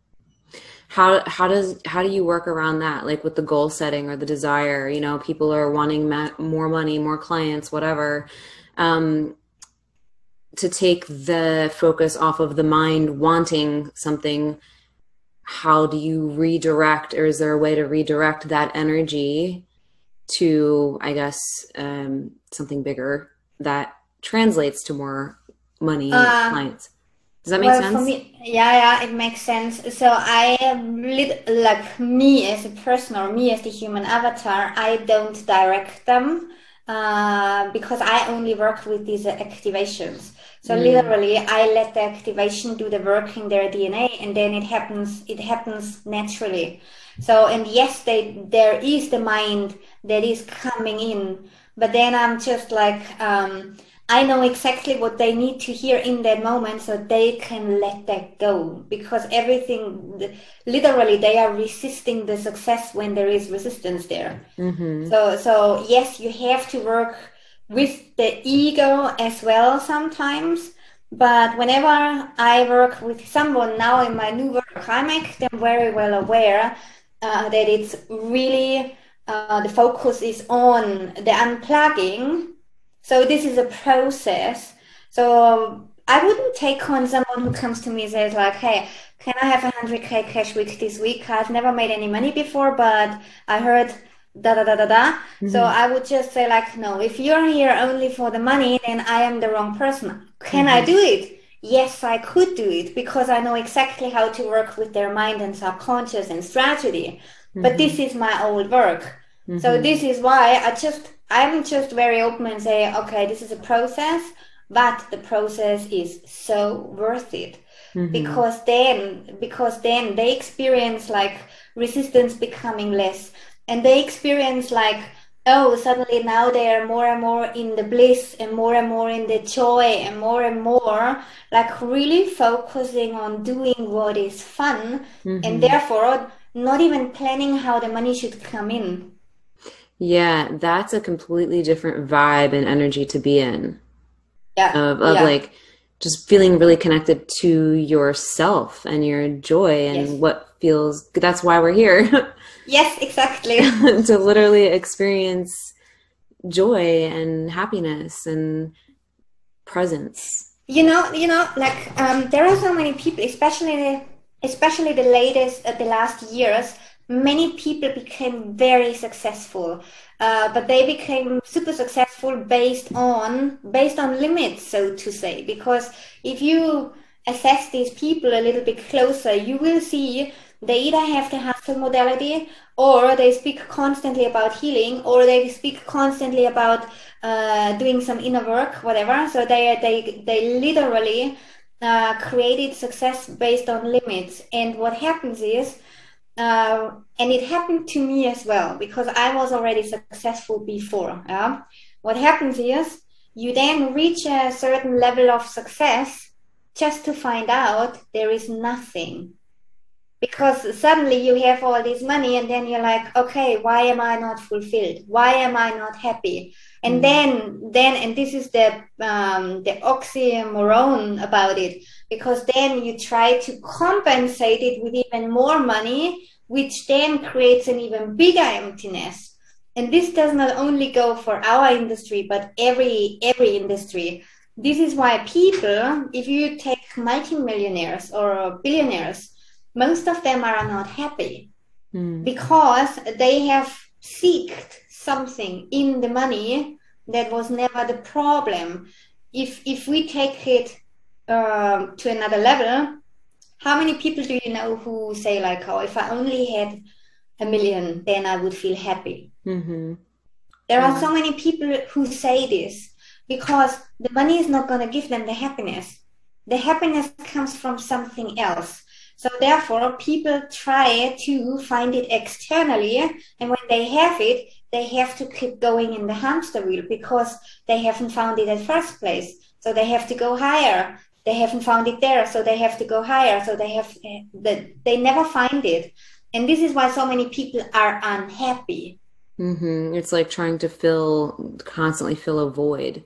Speaker 1: how how does how do you work around that? Like with the goal setting or the desire you know people are wanting ma- more money more clients whatever. Um, to take the focus off of the mind wanting something how do you redirect or is there a way to redirect that energy to i guess um, something bigger that translates to more money uh, clients? Does that make well, sense?
Speaker 2: me, yeah yeah it makes sense. So i am like me as a person or me as the human avatar i don't direct them uh, because i only work with these activations so mm. literally, I let the activation do the work in their DNA, and then it happens. It happens naturally. So and yes, they there is the mind that is coming in, but then I'm just like um, I know exactly what they need to hear in that moment, so they can let that go because everything, literally, they are resisting the success when there is resistance there. Mm-hmm. So so yes, you have to work with the ego as well sometimes. But whenever I work with someone now in my new work, I make them very well aware uh, that it's really uh, the focus is on the unplugging. So this is a process. So I wouldn't take on someone who comes to me and says like, "Hey, can I have hundred k cash week this week? I've never made any money before, but I heard da da da da da. Mm-hmm. So I would just say like, no, if you're here only for the money, then I am the wrong person. Can mm-hmm. I do it? Yes, I could do it because I know exactly how to work with their mind and subconscious and strategy. Mm-hmm. But this is my old work. So mm-hmm. this is why I just I'm just very open and say, okay, this is a process, but the process is so worth it. Mm-hmm. Because then because then they experience like resistance becoming less and they experience like oh suddenly now they are more and more in the bliss and more and more in the joy and more and more like really focusing on doing what is fun mm-hmm. and therefore not even planning how the money should come in
Speaker 1: yeah that's a completely different vibe and energy to be in
Speaker 2: yeah
Speaker 1: of, of
Speaker 2: yeah.
Speaker 1: like just feeling really connected to yourself and your joy and yes. what feels that's why we're here
Speaker 2: Yes, exactly.
Speaker 1: to literally experience joy and happiness and presence.
Speaker 2: You know, you know, like um, there are so many people, especially especially the latest, uh, the last years. Many people became very successful, uh, but they became super successful based on based on limits, so to say. Because if you assess these people a little bit closer, you will see they either have the hustle modality or they speak constantly about healing or they speak constantly about uh, doing some inner work whatever. So they they they literally uh, created success based on limits. And what happens is uh, and it happened to me as well because i was already successful before yeah? what happens is you then reach a certain level of success just to find out there is nothing because suddenly you have all this money and then you're like okay why am i not fulfilled? Why am i not happy? And mm. then then and this is the um, the oxymoron about it. Because then you try to compensate it with even more money which then creates an even bigger emptiness. And this does not only go for our industry but every every industry. This is why people if you take multimillionaires or billionaires most of them are not happy mm. because they have seeked something in the money that was never the problem. If if we take it um, to another level, how many people do you know who say like, "Oh, if I only had a million, then I would feel happy." Mm-hmm. There are so many people who say this because the money is not going to give them the happiness. The happiness comes from something else. So therefore, people try to find it externally, and when they have it, they have to keep going in the hamster wheel because they haven't found it at first place. So they have to go higher. They haven't found it there, so they have to go higher. So they have they never find it, and this is why so many people are unhappy.
Speaker 1: Mm-hmm. It's like trying to fill constantly fill a void.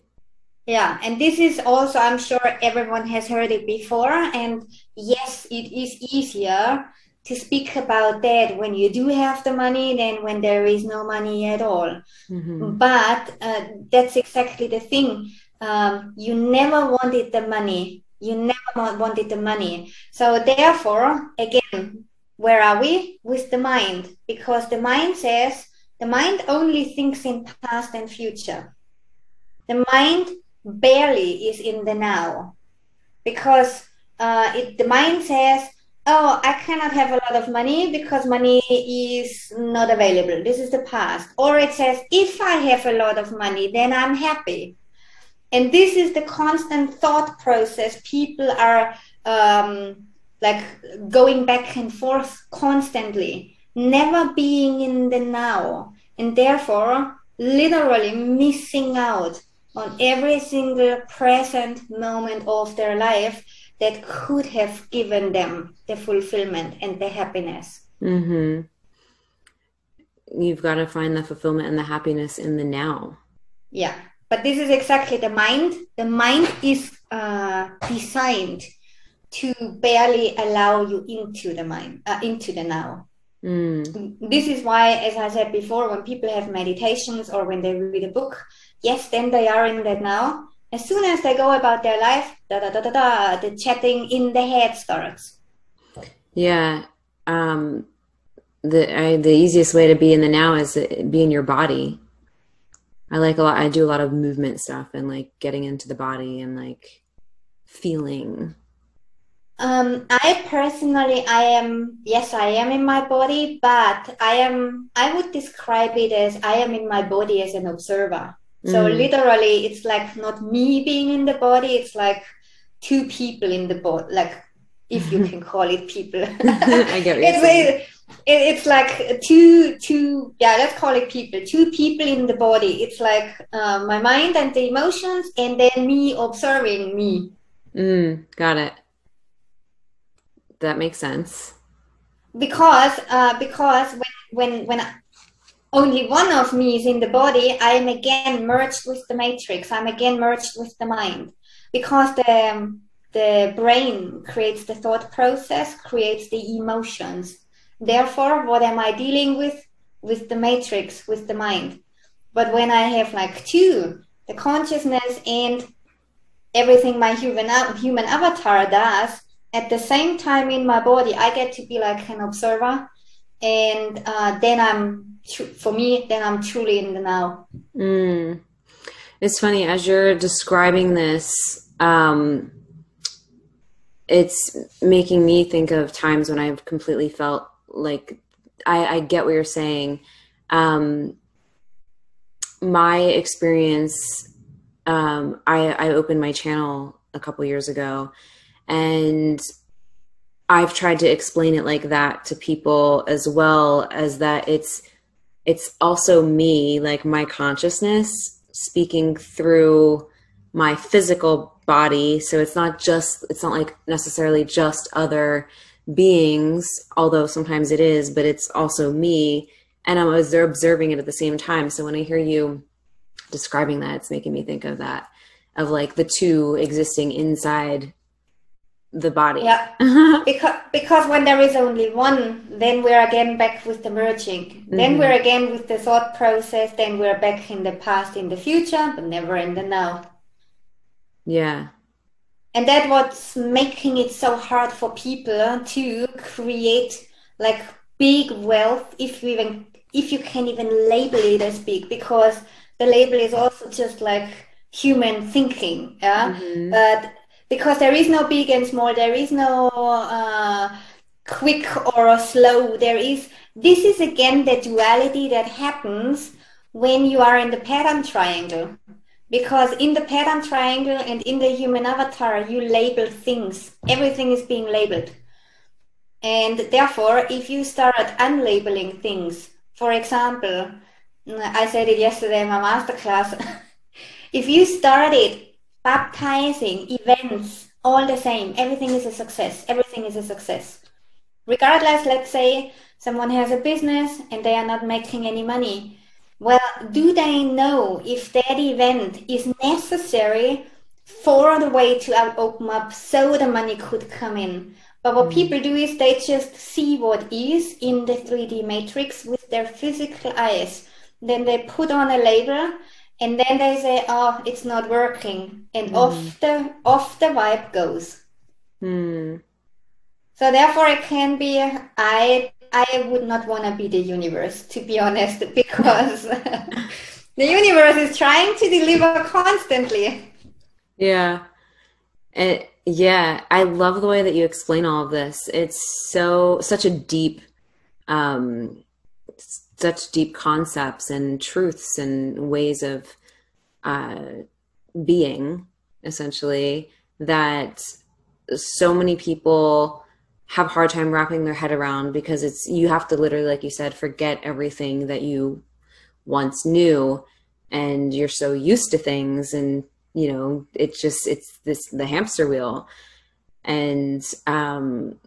Speaker 2: Yeah, and this is also, I'm sure everyone has heard it before. And yes, it is easier to speak about that when you do have the money than when there is no money at all. Mm-hmm. But uh, that's exactly the thing. Um, you never wanted the money. You never wanted the money. So therefore, again, where are we? With the mind. Because the mind says, the mind only thinks in past and future. The mind barely is in the now because uh, it, the mind says, oh, I cannot have a lot of money because money is not available. This is the past. Or it says, if I have a lot of money, then I'm happy. And this is the constant thought process. People are um, like going back and forth constantly, never being in the now, and therefore literally missing out on every single present moment of their life that could have given them the fulfillment and the happiness. Mm-hmm.
Speaker 1: You've got to find the fulfillment and the happiness in the now.
Speaker 2: Yeah, but this is exactly the mind. The mind is uh, designed to barely allow you into the mind, uh, into the now. Mm. This is why, as I said before, when people have meditations or when they read a book, yes, then they are in that now. As soon as they go about their life, da da da da da, the chatting in the head starts.
Speaker 1: Yeah. Um, the I, the easiest way to be in the now is be in your body. I like a lot. I do a lot of movement stuff and like getting into the body and like feeling.
Speaker 2: Um, I personally, I am yes, I am in my body, but I am. I would describe it as I am in my body as an observer. So mm. literally, it's like not me being in the body. It's like two people in the body, like if you can call it people. I get it's, it, it's like two two yeah let's call it people two people in the body it's like uh, my mind and the emotions and then me observing me
Speaker 1: mm, got it that makes sense
Speaker 2: because uh, because when when when only one of me is in the body, I am again merged with the matrix. I'm again merged with the mind because the, the brain creates the thought process, creates the emotions. Therefore, what am I dealing with? With the matrix, with the mind. But when I have like two, the consciousness and everything my human, human avatar does, at the same time in my body, I get to be like an observer. And uh, then I'm for me, then I'm truly in the now.
Speaker 1: Mm. It's funny as you're describing this. Um, it's making me think of times when I've completely felt like I, I get what you're saying. Um, my experience, um, I, I opened my channel a couple years ago and I've tried to explain it like that to people as well as that it's it's also me, like my consciousness speaking through my physical body. So it's not just it's not like necessarily just other beings, although sometimes it is, but it's also me and I'm observing it at the same time. So when I hear you describing that, it's making me think of that of like the two existing inside the body.
Speaker 2: Yeah. because because when there is only one, then we're again back with the merging. Mm-hmm. Then we're again with the thought process. Then we're back in the past, in the future, but never in the now.
Speaker 1: Yeah.
Speaker 2: And that what's making it so hard for people to create like big wealth, if you even if you can even label it as big, because the label is also just like human thinking. Yeah. Mm-hmm. But because there is no big and small there is no uh, quick or slow. There is this is again the duality that happens when you are in the pattern triangle. Because in the pattern triangle and in the human avatar you label things. Everything is being labeled. And therefore if you start unlabeling things for example i said it yesterday in my masterclass if you started baptizing events all the same. Everything is a success. Everything is a success. Regardless let's say someone has a business and they are not making any money. Well do they know if that event is necessary for the way to open up so the money could come in? But what mm. people do is they just see what is in the 3d matrix with their physical eyes. Then they put on a label and then they say oh it's not working. And mm. off the off the vibe goes.
Speaker 1: Mm.
Speaker 2: so therefore it can be i i would not want to be the universe to be honest because the universe is trying to deliver constantly.
Speaker 1: Yeah. And yeah i love the way that you explain all of this. It's so such a deep um such deep concepts and truths and ways of uh, being, essentially, that so many people have a hard time wrapping their head around because it's you have to literally like you said forget everything that you once knew and you're so used to things and you know it's just it's this the hamster wheel. And um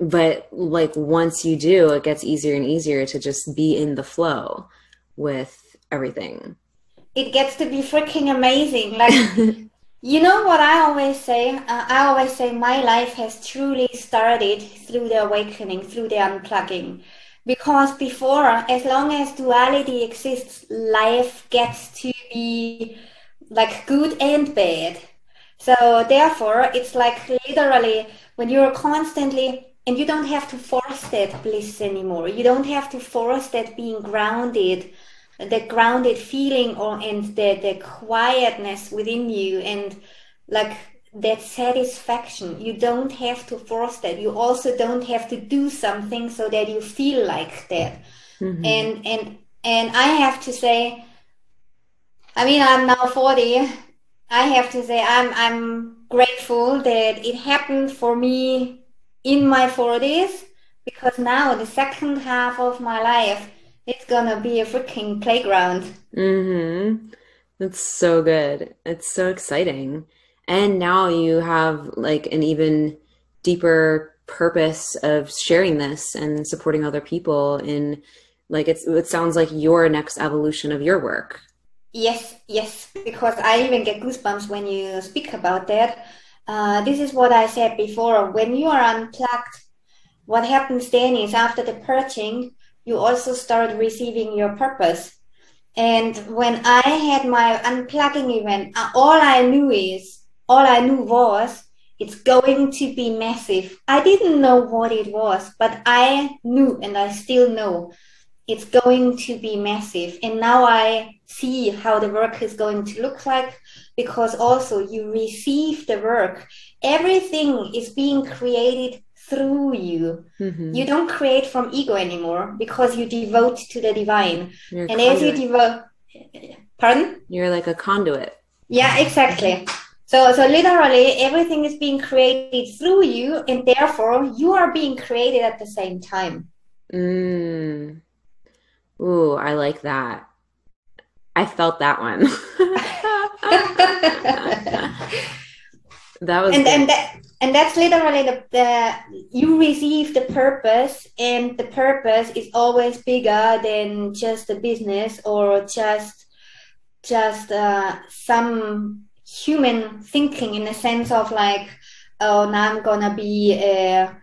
Speaker 1: but like once you do it gets easier and easier to just be in the flow with everything.
Speaker 2: It gets to be freaking amazing. Like you know what i always say? Uh, i always say my life has truly started through the awakening through the unplugging. Because before as long as duality exists life gets to be like good and bad. So therefore it's like literally when you're constantly and you don't have to force that bliss anymore. You don't have to force that being grounded the grounded feeling or and the the quietness within you and like that satisfaction. You don't have to force that. You also don't have to do something so that you feel like that. Mm-hmm. and and and i have to say i mean i'm now 40 i have to say i'm i'm grateful that it happened for me in my 40s because now the second half of my life it's gonna be a freaking playground.
Speaker 1: Mm-hmm. That's so good. It's so exciting. And now you have like an even deeper purpose of sharing this and supporting other people in like it's it sounds like your next evolution of your work.
Speaker 2: Yes yes because i even get goosebumps when you speak about that uh, this is what I said before. When you are unplugged, what happens then is after the purging, you also start receiving your purpose. And when I had my unplugging event, uh, all I knew is, all I knew was, it's going to be massive. I didn't know what it was, but I knew and I still know it's going to be massive. And now I see how the work is going to look like because also you receive the work. Everything is being created through you. Mm-hmm. You don't create from ego anymore because you devote to the divine. You're and as you devote, pardon?
Speaker 1: You're like a conduit.
Speaker 2: Yeah, exactly. So, so literally everything is being created through you, and therefore you are being created at the same time.
Speaker 1: Mm. Ooh, I like that. I felt that one. that was
Speaker 2: and, and that and that's literally the, the you receive the purpose and the purpose is always bigger than just a business or just just uh, some human thinking in the sense of like oh now i'm gonna be a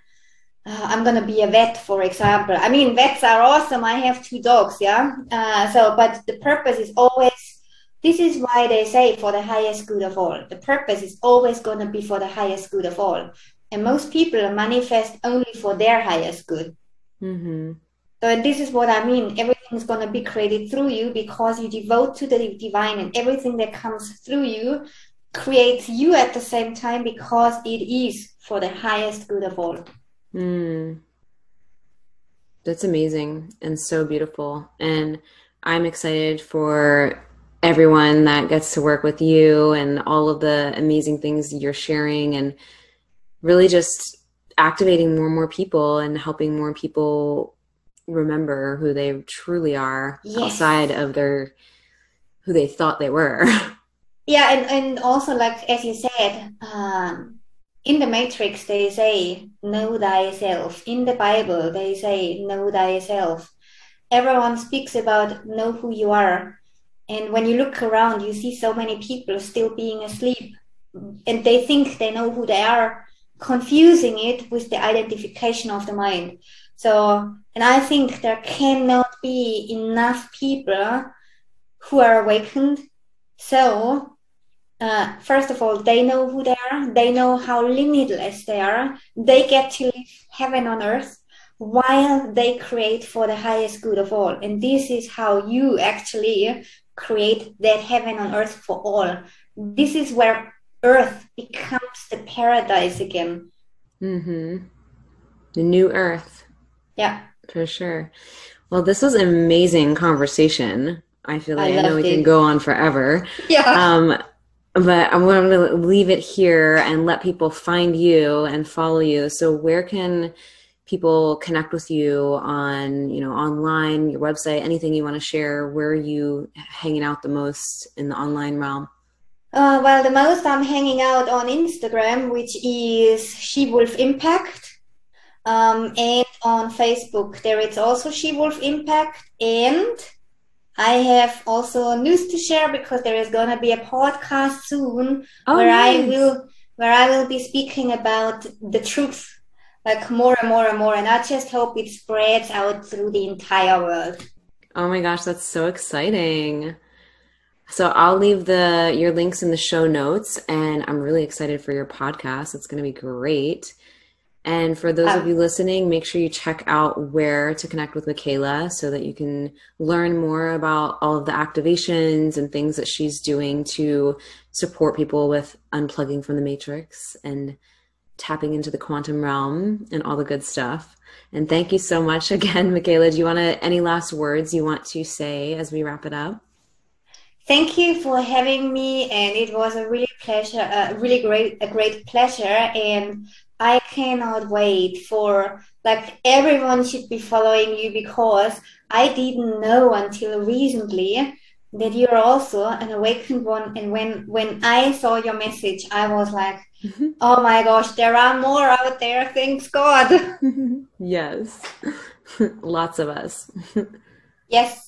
Speaker 2: uh, I'm gonna be a vet, for example. I mean, vets are awesome. I have two dogs, yeah. Uh, so, but the purpose is always. This is why they say for the highest good of all. The purpose is always gonna be for the highest good of all, and most people manifest only for their highest good. Mm-hmm. So this is what I mean. Everything is gonna be created through you because you devote to the divine, and everything that comes through you creates you at the same time because it is for the highest good of all. Mm.
Speaker 1: That's amazing and so beautiful. And I'm excited for everyone that gets to work with you and all of the amazing things you're sharing and really just activating more and more people and helping more people remember who they truly are yes. outside of their who they thought they were.
Speaker 2: Yeah, and, and also like as you said, um, in the matrix they say know thyself. In the bible they say know thyself. Everyone speaks about know who you are. And when you look around you see so many people still being asleep. And they think they know who they are confusing it with the identification of the mind. So and i think there cannot be enough people who are awakened. So uh, first of all, they know who they are. They know how limitless they are. They get to live heaven on earth while they create for the highest good of all. And this is how you actually create that heaven on earth for all. This is where earth becomes the paradise again.
Speaker 1: Mm-hmm. The new earth.
Speaker 2: Yeah.
Speaker 1: For sure. Well, this was an amazing conversation. I feel like I, I know we it. can go on forever.
Speaker 2: Yeah.
Speaker 1: Um, but I'm going to leave it here and let people find you and follow you. So where can people connect with you on, you know, online, your website, anything you want to share? Where are you hanging out the most in the online realm?
Speaker 2: Uh, well, the most I'm hanging out on Instagram, which is She Wolf Impact, um, and on Facebook. There it's also She Wolf Impact, and I have also news to share because there is going to be a podcast soon oh, where nice. I will where I will be speaking about the truth like more and more and more and I just hope it spreads out through the entire world.
Speaker 1: Oh my gosh, that's so exciting. So I'll leave the your links in the show notes and I'm really excited for your podcast. It's going to be great. And for those um, of you listening, make sure you check out where to connect with Michaela so that you can learn more about all of the activations and things that she's doing to support people with unplugging from the matrix and tapping into the quantum realm and all the good stuff. And thank you so much again, Michaela. Do you want to any last words you want to say as we wrap it up?
Speaker 2: Thank you for having me, and it was a really pleasure, a really great, a great pleasure. And I cannot wait for like everyone should be following you because I didn't know until recently that you're also an awakened one. And when when I saw your message I was like mm-hmm. oh my gosh there are more out there. Thanks God.
Speaker 1: Yes. Lots of us.
Speaker 2: Yes